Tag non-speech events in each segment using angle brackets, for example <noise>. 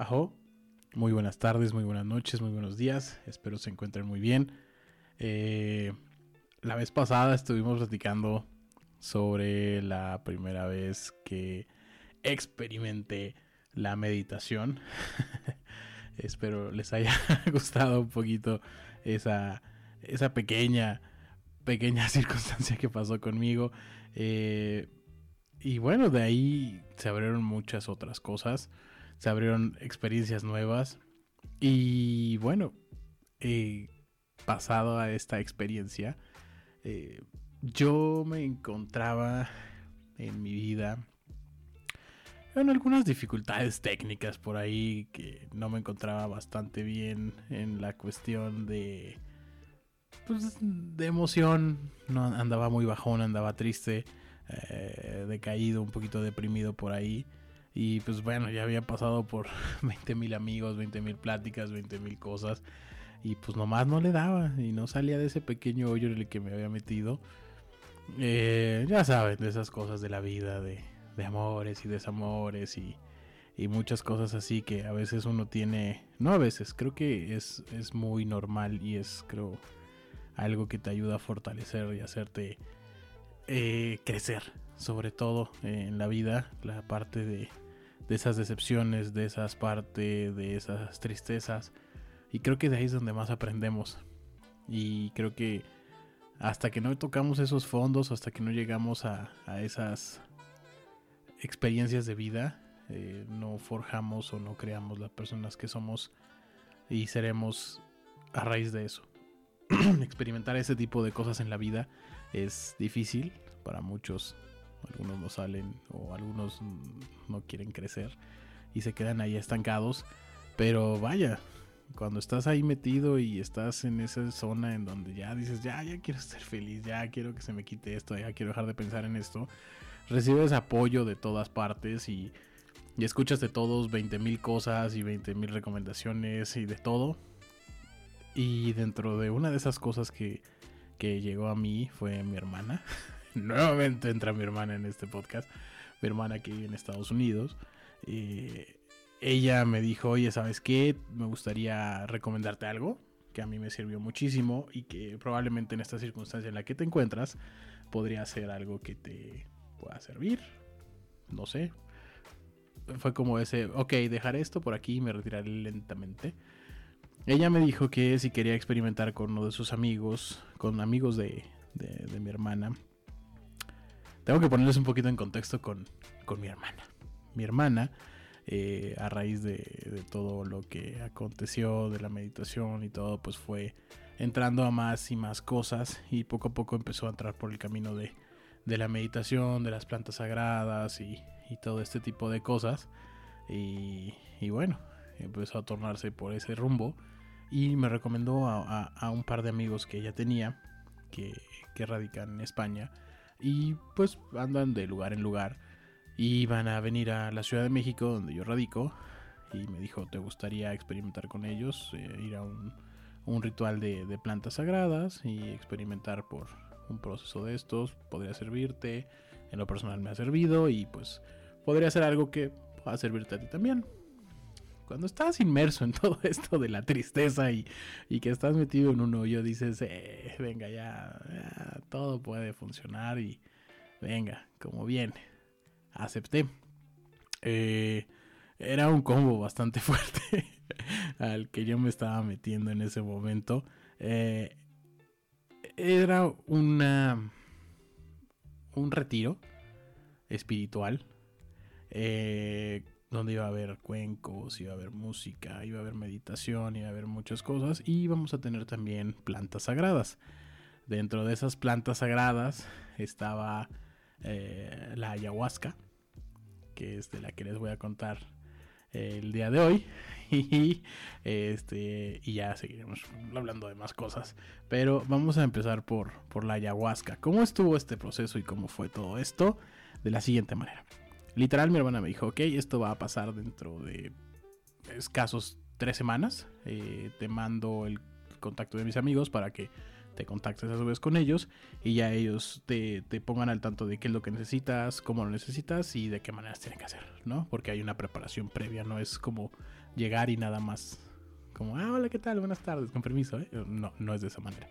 Ajo, muy buenas tardes, muy buenas noches, muy buenos días. Espero se encuentren muy bien. Eh, la vez pasada estuvimos platicando sobre la primera vez que experimenté la meditación. <laughs> Espero les haya <laughs> gustado un poquito esa, esa pequeña, pequeña <laughs> circunstancia que pasó conmigo. Eh, y bueno, de ahí se abrieron muchas otras cosas se abrieron experiencias nuevas. Y bueno, eh, pasado a esta experiencia, eh, yo me encontraba en mi vida en algunas dificultades técnicas por ahí que no me encontraba bastante bien en la cuestión de pues, de emoción. No andaba muy bajón andaba triste eh, decaído un poquito deprimido por ahí y pues bueno, ya había pasado por <laughs> 20 mil amigos, 20 mil pláticas, 20 mil cosas. Y pues nomás no le daba y no salía de ese pequeño hoyo en el que me había metido. Eh, ya saben, de esas cosas de la vida, de, amores y desamores y, y, muchas cosas así que a veces uno tiene, no a veces, creo que es, es muy normal y es creo algo que te ayuda a fortalecer y hacerte eh, crecer, sobre todo en la vida, la parte de, de esas decepciones, de esas partes, de esas tristezas. Y creo que de ahí es donde más aprendemos. Y creo que hasta que no tocamos esos fondos, hasta que no llegamos a, esas experiencias de vida, eh, no forjamos o no creamos las personas que somos y seremos a raíz de eso. <clears throat> Experimentar ese tipo de cosas en la vida es difícil para muchos algunos no salen o algunos no quieren crecer y se quedan ahí estancados. Pero vaya, cuando estás ahí metido y estás en esa zona en donde ya dices, ya, ya quiero ser feliz, ya quiero que se me quite esto, ya quiero dejar de pensar en esto, recibes apoyo de todas partes y, y escuchas de todos 20 mil cosas y 20 mil recomendaciones y de todo. Y dentro de una de esas cosas que, que llegó a mí fue mi hermana. <laughs> nuevamente entra mi hermana en este podcast, mi hermana que vive en Estados Unidos. ella me dijo, oye, ¿sabes qué? Me gustaría recomendarte algo que a mí me sirvió muchísimo y que probablemente en esta circunstancia en la que te encuentras podría ser algo que te pueda servir. No sé. Fue como ese, ok, dejar esto por aquí y me retiraré lentamente. Ella me dijo que si quería experimentar con uno de sus amigos, con amigos de, de mi hermana, tengo que ponerles un poquito en contexto con, mi hermana. Mi hermana, eh, a raíz de, todo lo que aconteció, de la meditación y todo, pues fue entrando a más y más cosas y poco a poco empezó a entrar por el camino de, la meditación, de las plantas sagradas y, todo este tipo de cosas. Y, bueno, empezó a tornarse por ese rumbo y me recomendó a, un par de amigos que ella tenía que, que radican en España y pues andan de lugar en lugar y van a venir a la Ciudad de México donde yo radico y me dijo te gustaría experimentar con ellos, eh, ir a un, ritual de, plantas sagradas y experimentar por un proceso de estos, podría servirte, en lo personal me ha servido y pues podría ser algo que pueda servirte a ti también cuando estás inmerso en <laughs> todo esto de la tristeza y, que estás metido en un hoyo, dices, eh, venga, ya, todo puede funcionar y venga, como viene. Acepté. Eh, era un combo bastante <laughs> fuerte al que yo me estaba metiendo en ese momento. Eh, era una un retiro espiritual donde iba a haber cuencos, iba a haber música, iba a haber meditación, iba a haber muchas cosas y vamos a tener también plantas sagradas. Dentro de esas plantas sagradas estaba eh, la ayahuasca, que es de la que les voy a contar eh, el día de hoy. <laughs> Y este y ya seguiremos hablando de más cosas. Pero vamos a empezar por, por la ayahuasca. Cómo estuvo este proceso y cómo fue todo esto de la siguiente manera Literal, mi hermana me dijo, ok, esto va a pasar dentro de escasos tres semanas. Eh, te mando el contacto de mis amigos para que te contactes a su vez con ellos y ya ellos te, te, pongan al tanto de qué es lo que necesitas, cómo lo necesitas y de qué maneras tienen que hacer, ¿no? Porque hay una preparación previa, no es como llegar y nada más. Como, ah, hola, ¿qué tal? Buenas tardes, con permiso, ¿eh? No, no es de esa manera.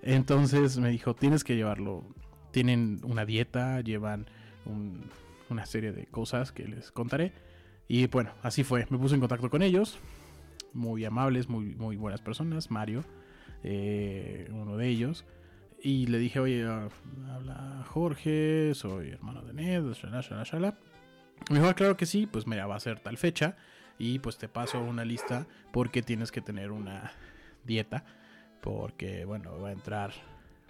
Entonces me dijo, tienes que llevarlo. Tienen una dieta, llevan una serie de cosas que les contaré. Y bueno, así fue. Me puse en contacto con ellos. Muy amables, muy, muy buenas personas. Mario, eh, uno de ellos. Y le dije, oye, ah, habla Jorge, soy hermano de Ned, shala, shala, shala. Me dijo, ah, claro que sí, pues mira, va a ser tal fecha. Y pues te paso una lista porque tienes que tener una dieta porque, bueno, va a entrar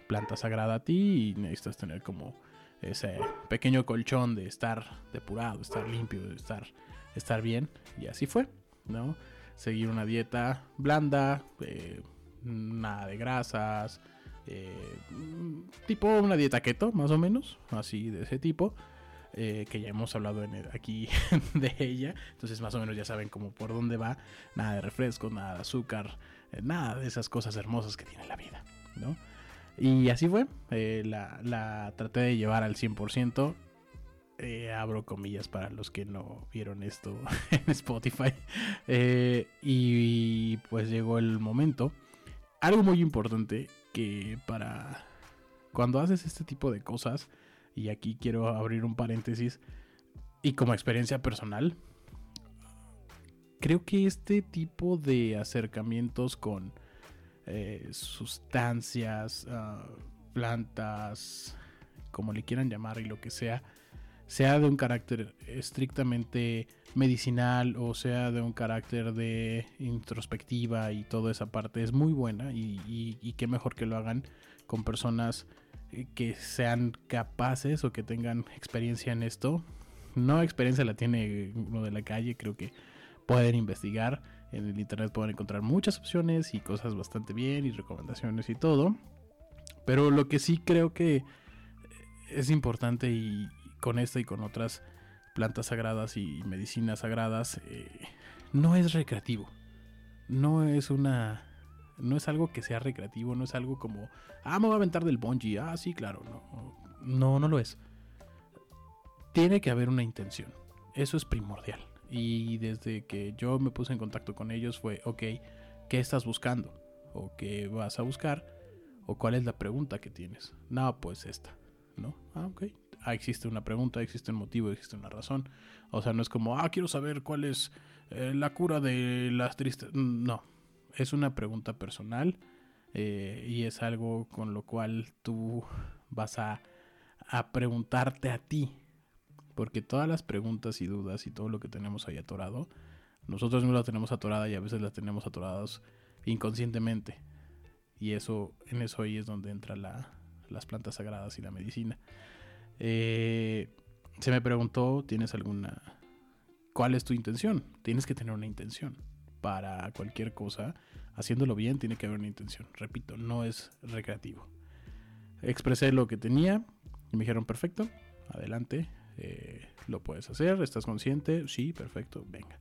planta sagrada a ti y necesitas tener como ese pequeño colchón de estar depurado, estar limpio, estar, estar bien. Y así fue, ¿no? Seguir una dieta blanda, eh, nada de grasas, eh, tipo una dieta keto, más o menos, así de ese tipo. Eh, que ya hemos hablado aquí <laughs> de ella, entonces más o menos ya saben como por dónde va, nada de refresco, nada de azúcar, nada de esas cosas hermosas que tiene la vida, ¿no? Y así fue, eh, la, traté de llevar al 100%. Eh, abro comillas para los que no vieron esto <laughs> en Spotify. y pues llegó el momento. Algo muy importante que para cuando haces este tipo de cosas, y aquí quiero abrir un paréntesis, y como experiencia personal, creo que este tipo de acercamientos con eh, sustancias, ah, plantas, como le quieran llamar y lo que sea, sea de un carácter estrictamente medicinal o sea de un carácter de introspectiva y toda esa parte es muy buena y, y qué mejor que lo hagan con personas eh, que sean capaces o que tengan experiencia en esto. No experiencia la tiene uno de la calle, creo que pueden investigar. En el internet pueden encontrar muchas opciones y cosas bastante bien y recomendaciones y todo. Pero lo que sí creo que es importante y con esta y con otras plantas sagradas y medicinas sagradas eh, no es recreativo. No es una no es algo que sea recreativo, no es algo como, ah, me voy a aventar del bungee, ah, sí, claro, no, no, no lo es. Tiene que haber una intención, eso es primordial. Y desde que yo me puse en contacto con ellos fue, ok, ¿qué estás buscando? ¿O qué vas a buscar? ¿O cuál es la pregunta que tienes? No, pues esta, ¿no? Ah, ok. Ah, existe una pregunta, existe un motivo, existe una razón. O sea, no es como, ah, quiero saber cuál es eh, la cura de las tristes. No, es una pregunta personal eh, y es algo con lo cual tú vas a, a preguntarte a ti porque todas las preguntas y dudas y todo lo que tenemos ahí atorado, nosotros mismos la tenemos atorada y a veces la tenemos atoradas inconscientemente. Y eso, en eso ahí es donde entran las plantas sagradas y la medicina. Eh, se me preguntó, ¿tienes alguna... ¿Cuál es tu intención? Tienes que tener una intención. Para cualquier cosa, haciéndolo bien, tiene que haber una intención. Repito, no es recreativo. Expresé lo que tenía y me dijeron, perfecto, adelante, eh, lo puedes hacer, ¿estás consciente? Sí, perfecto, venga.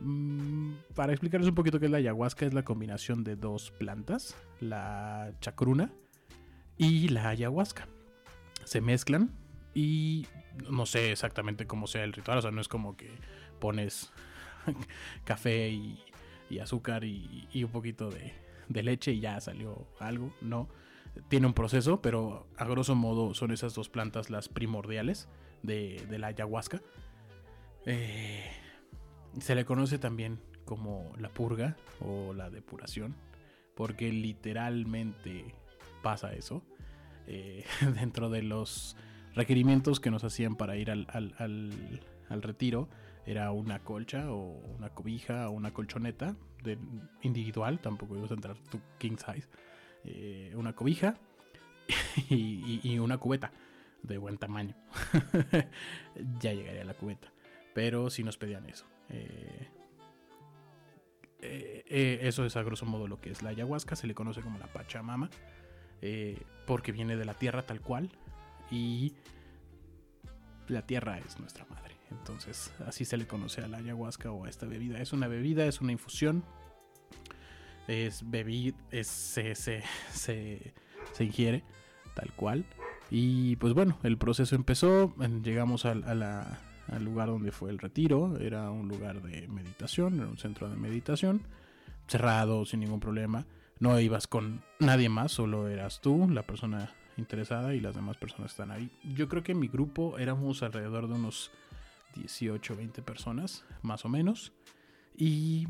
Mm, para explicarles un poquito qué es la ayahuasca, es la combinación de dos plantas, la chacruna y la ayahuasca. Se mezclan y no sé exactamente cómo sea el ritual, o sea, no es como que pones <laughs> café y, azúcar y, un poquito de, de leche y ya salió algo, no. Tiene un proceso, pero a grosso modo son esas dos plantas las primordiales de, la ayahuasca. Eh, se le conoce también como la purga o la depuración, porque literalmente pasa eso. Eh, <laughs> dentro de los requerimientos que nos hacían para ir al, retiro, era una colcha o una cobija o una colchoneta de, individual, tampoco ibas a entrar tu king size, eh, una cobija <laughs> y una cubeta de buen tamaño. <laughs> ya llegaría a la cubeta. Pero si nos pedían eso. Eh, eh, eh, eso es a grosso modo lo que es la ayahuasca. Se le conoce como la Pachamama. porque viene de la tierra tal cual. Y la tierra es nuestra madre. Entonces así se le conoce a la ayahuasca o a esta bebida. Es una bebida, es una infusión. es bebido, es, se, se, se, se ingiere tal cual. Y pues bueno, el proceso empezó, llegamos al, al lugar donde fue el retiro, era un lugar de meditación, era un centro de meditación, cerrado, sin ningún problema. No ibas con nadie más, solo eras tú, la persona interesada y las demás personas están ahí. Yo creo que en mi grupo éramos alrededor de unos 18, 20 personas, más o menos. Y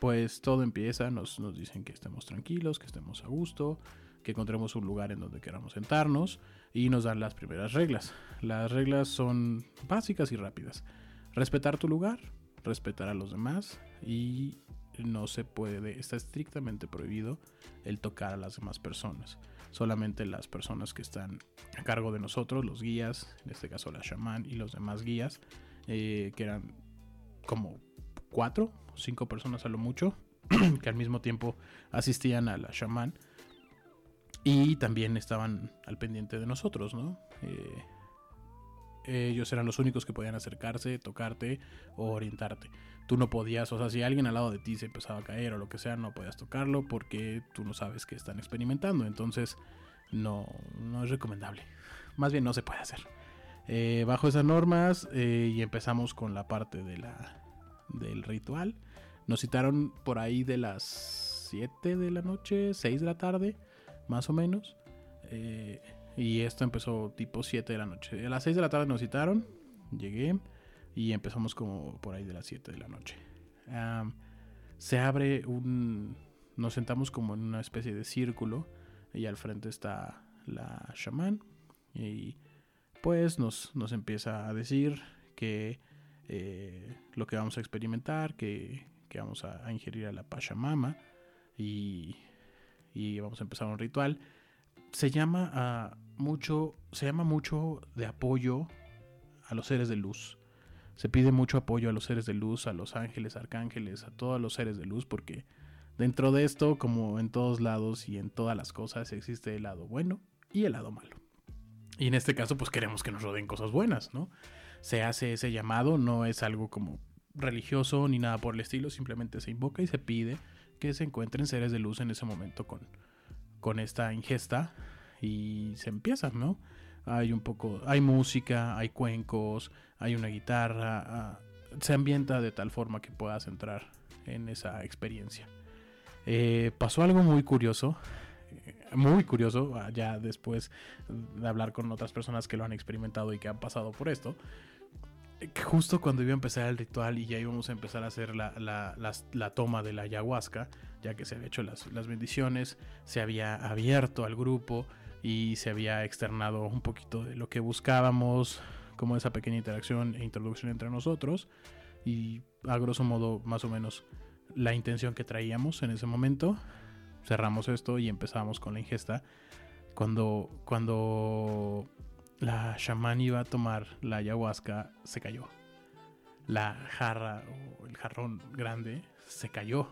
pues todo empieza, nos, nos dicen que estemos tranquilos, que estemos a gusto, que encontremos un lugar en donde queramos sentarnos y nos dan las primeras reglas. Las reglas son básicas y rápidas. Respetar tu lugar, respetar a los demás y no se puede, está estrictamente prohibido el tocar a las demás personas. Solamente las personas que están a cargo de nosotros, los guías, en este caso la chamán y los demás guías, eh, que eran como cuatro, cinco personas a lo mucho, <clears throat> que al mismo tiempo asistían a la chamán y también estaban al pendiente de nosotros, ¿no? Eh, ellos eran los únicos que podían acercarse, tocarte o orientarte. Tú no podías, o sea, si alguien al lado de ti se empezaba a caer o lo que sea, no podías tocarlo porque tú no sabes que están experimentando. Entonces, no, no es recomendable. Más bien no se puede hacer. Eh, bajo esas normas eh, y empezamos con la parte de la, del ritual. Nos citaron por ahí de las 7 de la noche, 6 de la tarde más o menos. Eh, y esto empezó tipo 7 de la noche. A las 6 de la tarde nos citaron, llegué y empezamos como por ahí de las 7 de la noche. se abre un... Nos sentamos como en una especie de círculo y al frente está la chamán y pues nos, nos empieza a decir que eh, lo que vamos a experimentar, que, que vamos a, a, ingerir a la Pachamama y y vamos a empezar un ritual. Se llama ah, mucho, se llama mucho de apoyo a los seres de luz. Se pide mucho apoyo a los seres de luz, a los ángeles, arcángeles, a todos los seres de luz, porque dentro de esto, como en todos lados y en todas las cosas, existe el lado bueno y el lado malo. Y en este caso, pues queremos que nos rodeen cosas buenas, ¿no? Se hace ese llamado, no es algo como religioso ni nada por el estilo, simplemente se invoca y se pide que se encuentren seres de luz en ese momento con, con esta ingesta y se empieza, ¿no? Hay un poco, hay música, hay cuencos, hay una guitarra, ah, se ambienta de tal forma que puedas entrar en esa experiencia. Eh, pasó algo muy curioso, muy curioso, ah, ya después de hablar con otras personas que lo han experimentado y que han pasado por esto justo cuando iba a empezar el ritual y ya íbamos a empezar a hacer la, toma de la ayahuasca, ya que se había hecho las, bendiciones, se había abierto al grupo y se había externado un poquito de lo que buscábamos, como esa pequeña interacción e introducción entre nosotros y a grosso modo más o menos la intención que traíamos en ese momento. Cerramos esto y empezamos con la ingesta. Cuando, cuando la chamán iba a tomar la ayahuasca, se cayó. La jarra o el jarrón grande se cayó.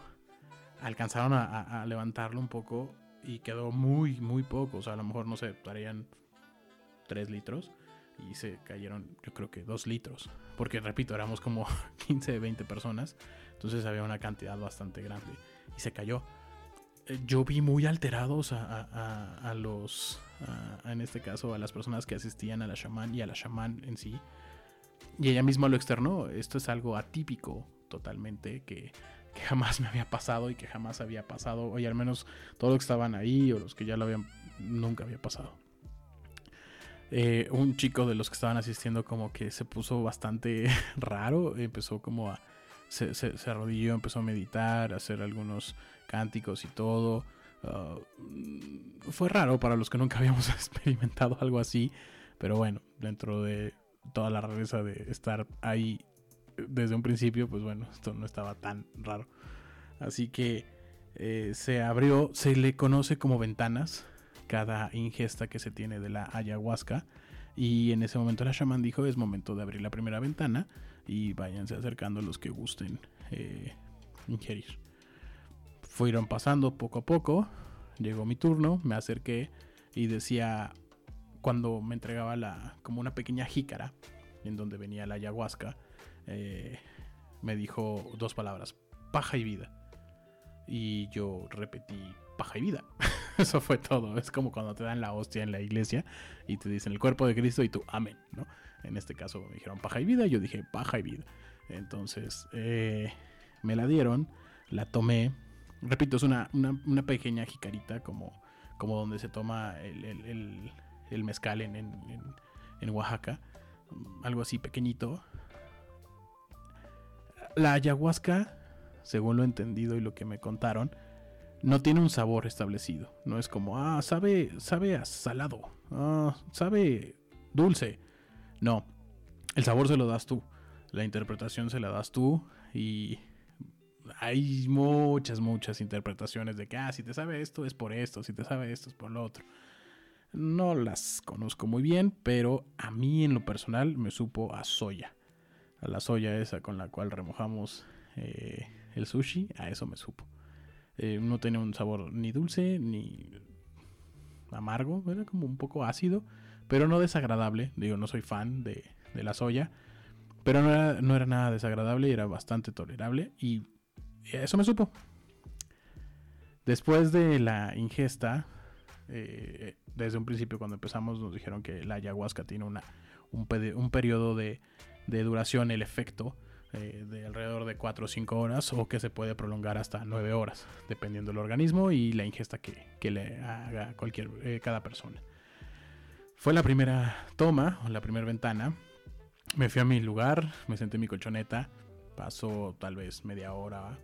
Alcanzaron a, levantarlo un poco y quedó muy, muy poco. O sea, a lo mejor no sé, darían 3 litros y se cayeron, yo creo que 2 litros. Porque, repito, éramos como <laughs> 15, 20 personas. Entonces había una cantidad bastante grande y se cayó. Eh, yo vi muy alterados a, los, en este caso, a las personas que asistían a la chamán y a la chamán en sí. Y ella misma lo externó. Esto es algo atípico totalmente que, jamás me había pasado y que jamás había pasado. O al menos todos los que estaban ahí o los que ya lo habían, nunca había pasado. Eh, un chico de los que estaban asistiendo como que se puso bastante <laughs> raro. Empezó como a... Se, se arrodilló, empezó a meditar, a hacer algunos cánticos y todo. Ah, fue raro para los que nunca <laughs> habíamos experimentado algo así, pero bueno, dentro de toda la rareza de estar ahí desde un principio, pues bueno, esto no estaba tan raro. Así que eh, se abrió, se le conoce como ventanas cada ingesta que se tiene de la ayahuasca. Y en ese momento la shaman dijo, es momento de abrir la primera ventana y váyanse acercando los que gusten eh, ingerir fueron pasando poco a poco. Llegó mi turno, me acerqué y decía, cuando me entregaba la, como una pequeña jícara en donde venía la ayahuasca, eh, me dijo dos palabras, paja y vida. y yo repetí paja y vida. <laughs> <laughs> Eso fue todo. Es como cuando te dan la hostia en la iglesia y te dicen el cuerpo de Cristo y tú amén, ¿no? En este caso me dijeron paja y vida, yo dije paja y vida. Entonces eh, me la dieron, la tomé. Repito, es una, pequeña jicarita como, como donde se toma el, mezcal en, en Oaxaca. Algo así pequeñito. La ayahuasca, según lo entendido y lo que me contaron, no tiene un sabor establecido. No es como, ah, sabe, sabe a salado, ah, sabe dulce. No, el sabor se lo das tú, la interpretación se la das tú y hay muchas, muchas interpretaciones de que, ah, si te sabe esto es por esto, si te sabe esto es por lo otro. No las conozco muy bien, pero a mí en lo personal me supo a soya. A la soya esa con la cual remojamos eh, el sushi, a eso me supo. Eh, no tenía un sabor ni dulce ni amargo, era como un poco ácido, pero no desagradable. Digo, no soy fan de, la soya, pero no era, no era nada desagradable y era bastante tolerable y eso me supo. Después de la ingesta, eh, desde un principio cuando empezamos nos dijeron que la ayahuasca tiene una, un, un periodo de, de duración, el efecto, eh, de alrededor de 4 o 5 horas o que se puede prolongar hasta 9 horas, dependiendo del organismo y la ingesta que, le haga cualquier, eh, cada persona. Fue la primera toma, la primera ventana. Me fui a mi lugar, me senté en mi colchoneta, pasó tal vez media hora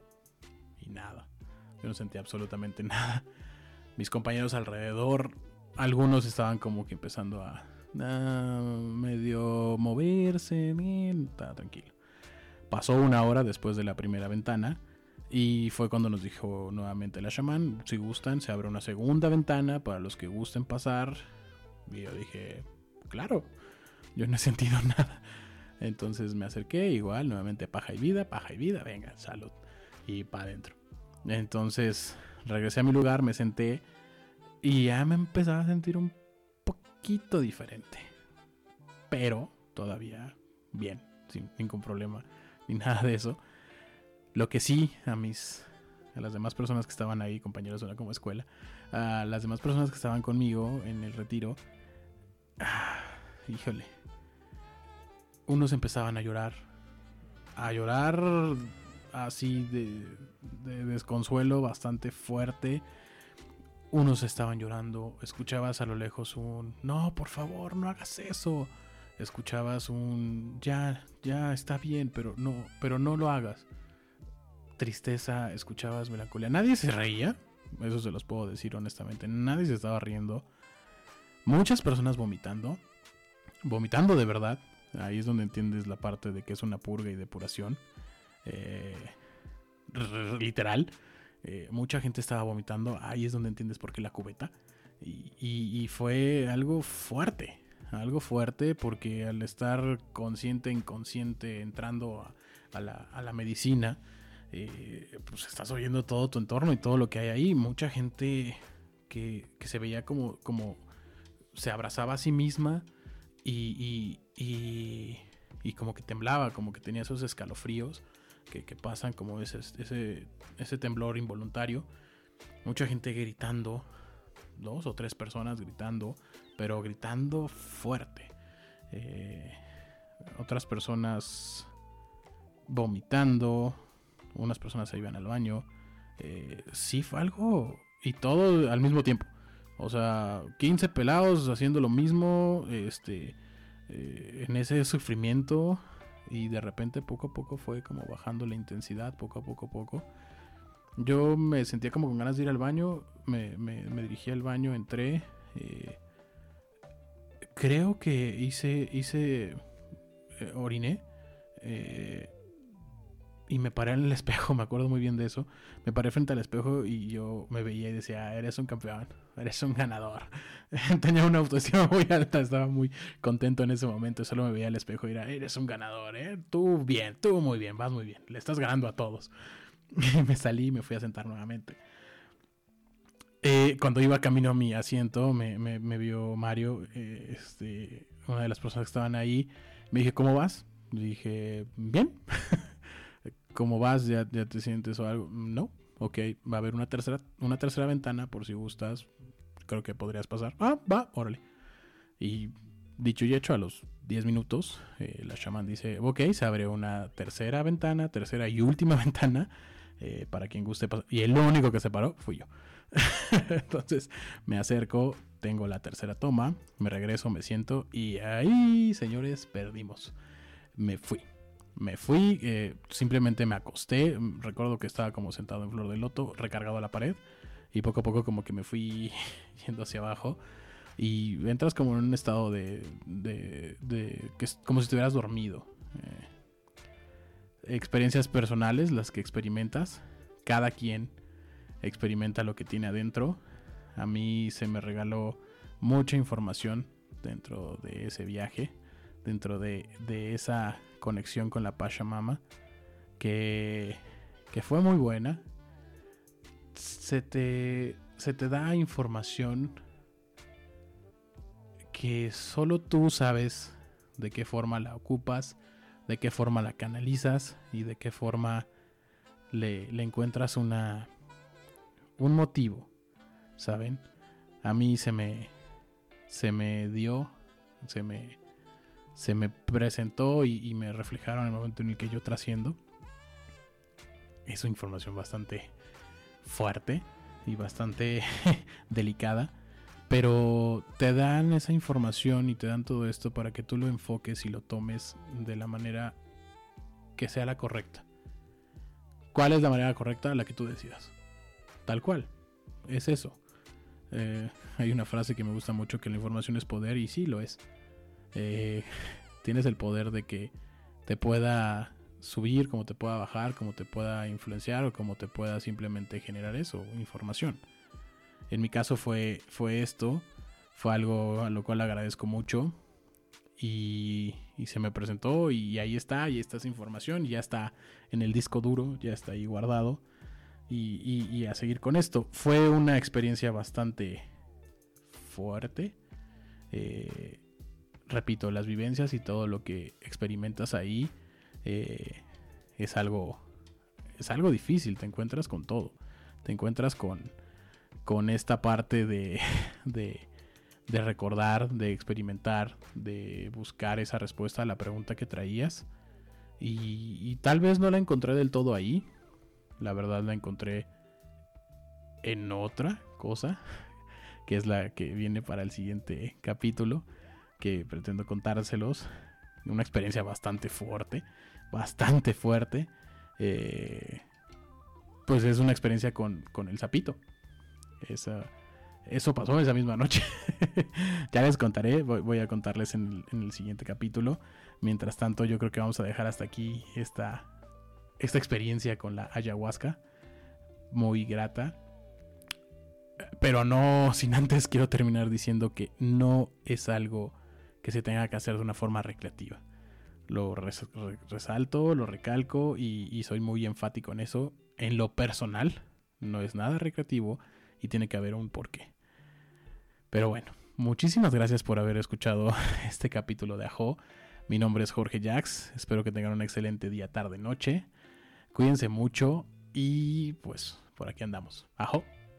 y nada. Yo no sentí absolutamente <laughs> nada. Mis compañeros alrededor, algunos estaban como que empezando a, a medio moverse, bien, estaba tranquilo. Pasó una hora después de la primera ventana y fue cuando nos dijo nuevamente la chamán, si gustan, se abre una segunda ventana para los que gusten pasar. Y yo dije, claro, yo no he sentido <laughs> nada. Entonces me acerqué, igual, nuevamente paja y vida, paja y vida, venga, salud. Y para adentro. Entonces regresé a mi lugar, me senté y ya me empezaba a sentir un poquito diferente. Pero todavía bien, sin ningún problema ni <laughs> nada de eso. Lo que sí, a mis. A las demás personas que estaban ahí, compañeros de una como escuela, a las demás personas que estaban conmigo en el retiro, ah, <sighs> híjole, unos empezaban a llorar, a llorar así de, de desconsuelo bastante fuerte. Unos estaban llorando, escuchabas a lo lejos un, no, por favor, no hagas eso escuchabas un ya, ya está bien, pero no, pero no lo hagas. Tristeza, escuchabas melancolía. Nadie se reía, eso se los puedo decir honestamente. Nadie se estaba riendo. Muchas personas vomitando, vomitando de verdad. Ahí es donde entiendes la parte de que es una purga y depuración. Eh, literal. Eh, mucha gente estaba vomitando. Ahí es donde entiendes por qué la cubeta. y fue algo fuerte algo fuerte porque al estar consciente, inconsciente, entrando a, la, medicina, eh, pues estás oyendo todo tu entorno y todo lo que hay ahí. Mucha gente que, se veía como, como se abrazaba a sí misma y, y, como que temblaba, como que tenía esos escalofríos que, pasan, como ese, ese, ese temblor involuntario. Mucha gente gritando, dos o tres personas gritando, pero gritando fuerte. Eh, otras personas vomitando, unas personas se iban al baño. Eh, sí, fue algo. Y todo al mismo tiempo. O sea, 15 pelados haciendo lo mismo. Este. Eh, en ese sufrimiento. Y de repente poco a poco fue como bajando la intensidad. Poco a poco a poco. Yo me sentía como con ganas de ir al baño. Me, me, me dirigí al baño, entré. Eh, creo que hice, hice, eh, oriné. Eh, y me paré en el <laughs> espejo, me acuerdo muy bien de eso. Me paré frente al espejo y yo me veía y decía, ah, eres un campeón, eres un ganador. <laughs> Tenía una autoestima <laughs> muy alta, estaba muy contento en ese momento. Solo me veía al espejo y era, eres un ganador, ¿eh? Tú bien, tú muy bien, vas muy bien, le estás ganando a todos. <laughs> Me salí y me fui a sentar nuevamente. Eh, cuando iba camino a mi asiento, me, me, vio Mario, eh, este, una de las personas que estaban ahí. Me dije, ¿cómo vas? dije, bien. <laughs> ¿Cómo vas? ¿Ya, ¿Ya te sientes o algo? No. ok, va a haber una tercera, una tercera ventana por si gustas. Creo que podrías pasar. Ah, va, órale. Y dicho y hecho, a los 10 minutos, eh, la chamán dice, ok, se abre una tercera ventana, tercera y última <laughs> ventana, eh, para quien guste. Y el único que se paró fui yo. <laughs> Entonces me acerco, tengo la tercera toma, me regreso, me siento y ahí, señores, perdimos. Me fui. Me fui, eh, simplemente me acosté. Recuerdo que estaba como sentado en flor de loto, recargado a la pared. Y poco a poco como que me fui <laughs> yendo hacia abajo. Y entras como en un estado de... de, que es como si estuvieras dormido. Eh, experiencias personales, las que experimentas. Cada quien experimenta lo que tiene adentro. A mí se me regaló mucha información dentro de ese viaje, dentro de, esa conexión con la Pachamama, que, que fue muy buena. Se te, se te da información que solo tú sabes de qué forma la ocupas, de qué forma la canalizas y de qué forma le, le encuentras una, un motivo, ¿saben? A mí se me se me dio, se me se me presentó y, me reflejaron el momento en el que yo trasciendo. Es una información bastante fuerte y bastante <laughs> delicada, pero te dan esa información y te dan todo esto para que tú lo enfoques y lo tomes de la manera que sea la correcta. ¿Cuál es la manera correcta? La que tú decidas. Tal cual. Es eso. Eh, hay una frase que me gusta mucho que la información es poder y sí lo es. Eh, <laughs> tienes el poder de que te pueda subir, como te pueda bajar, como te pueda influenciar o como te pueda simplemente generar eso, información. En mi caso fue, fue esto, fue algo a lo cual agradezco mucho y, y se me presentó y ahí está, ahí está esa información, ya está en el disco duro, ya está ahí guardado y, a seguir con esto. Fue una experiencia bastante fuerte. Eh, repito, las vivencias y todo lo que experimentas ahí eh, es algo es algo difícil. Te encuentras con todo. Te encuentras con, con esta parte de, <laughs> de, de recordar, de experimentar, de buscar esa respuesta a la pregunta que traías. y, tal vez no la encontré del todo ahí, la verdad la encontré en otra cosa, <laughs> que es la que viene para el siguiente capítulo, que pretendo contárselos. Una experiencia bastante fuerte, bastante fuerte. Eh, pues es una experiencia con, el sapito. Eso pasó esa misma noche. <laughs> ya les contaré, voy, a contarles en el, en el, siguiente capítulo. Mientras tanto, yo creo que vamos a dejar hasta aquí esta esta experiencia con la ayahuasca. Muy grata. Pero no, sin antes quiero terminar diciendo que no es algo que se tenga que hacer de una forma recreativa. Lo resalto, lo recalco y soy muy enfático en eso. En lo personal, no es nada recreativo y tiene que haber un porqué. Pero bueno, muchísimas gracias por haber escuchado <laughs> este capítulo de Ajo. Mi nombre es Jorge Jax. Espero que tengan un excelente día, tarde, noche. Cuídense mucho y pues por aquí andamos. Ajo.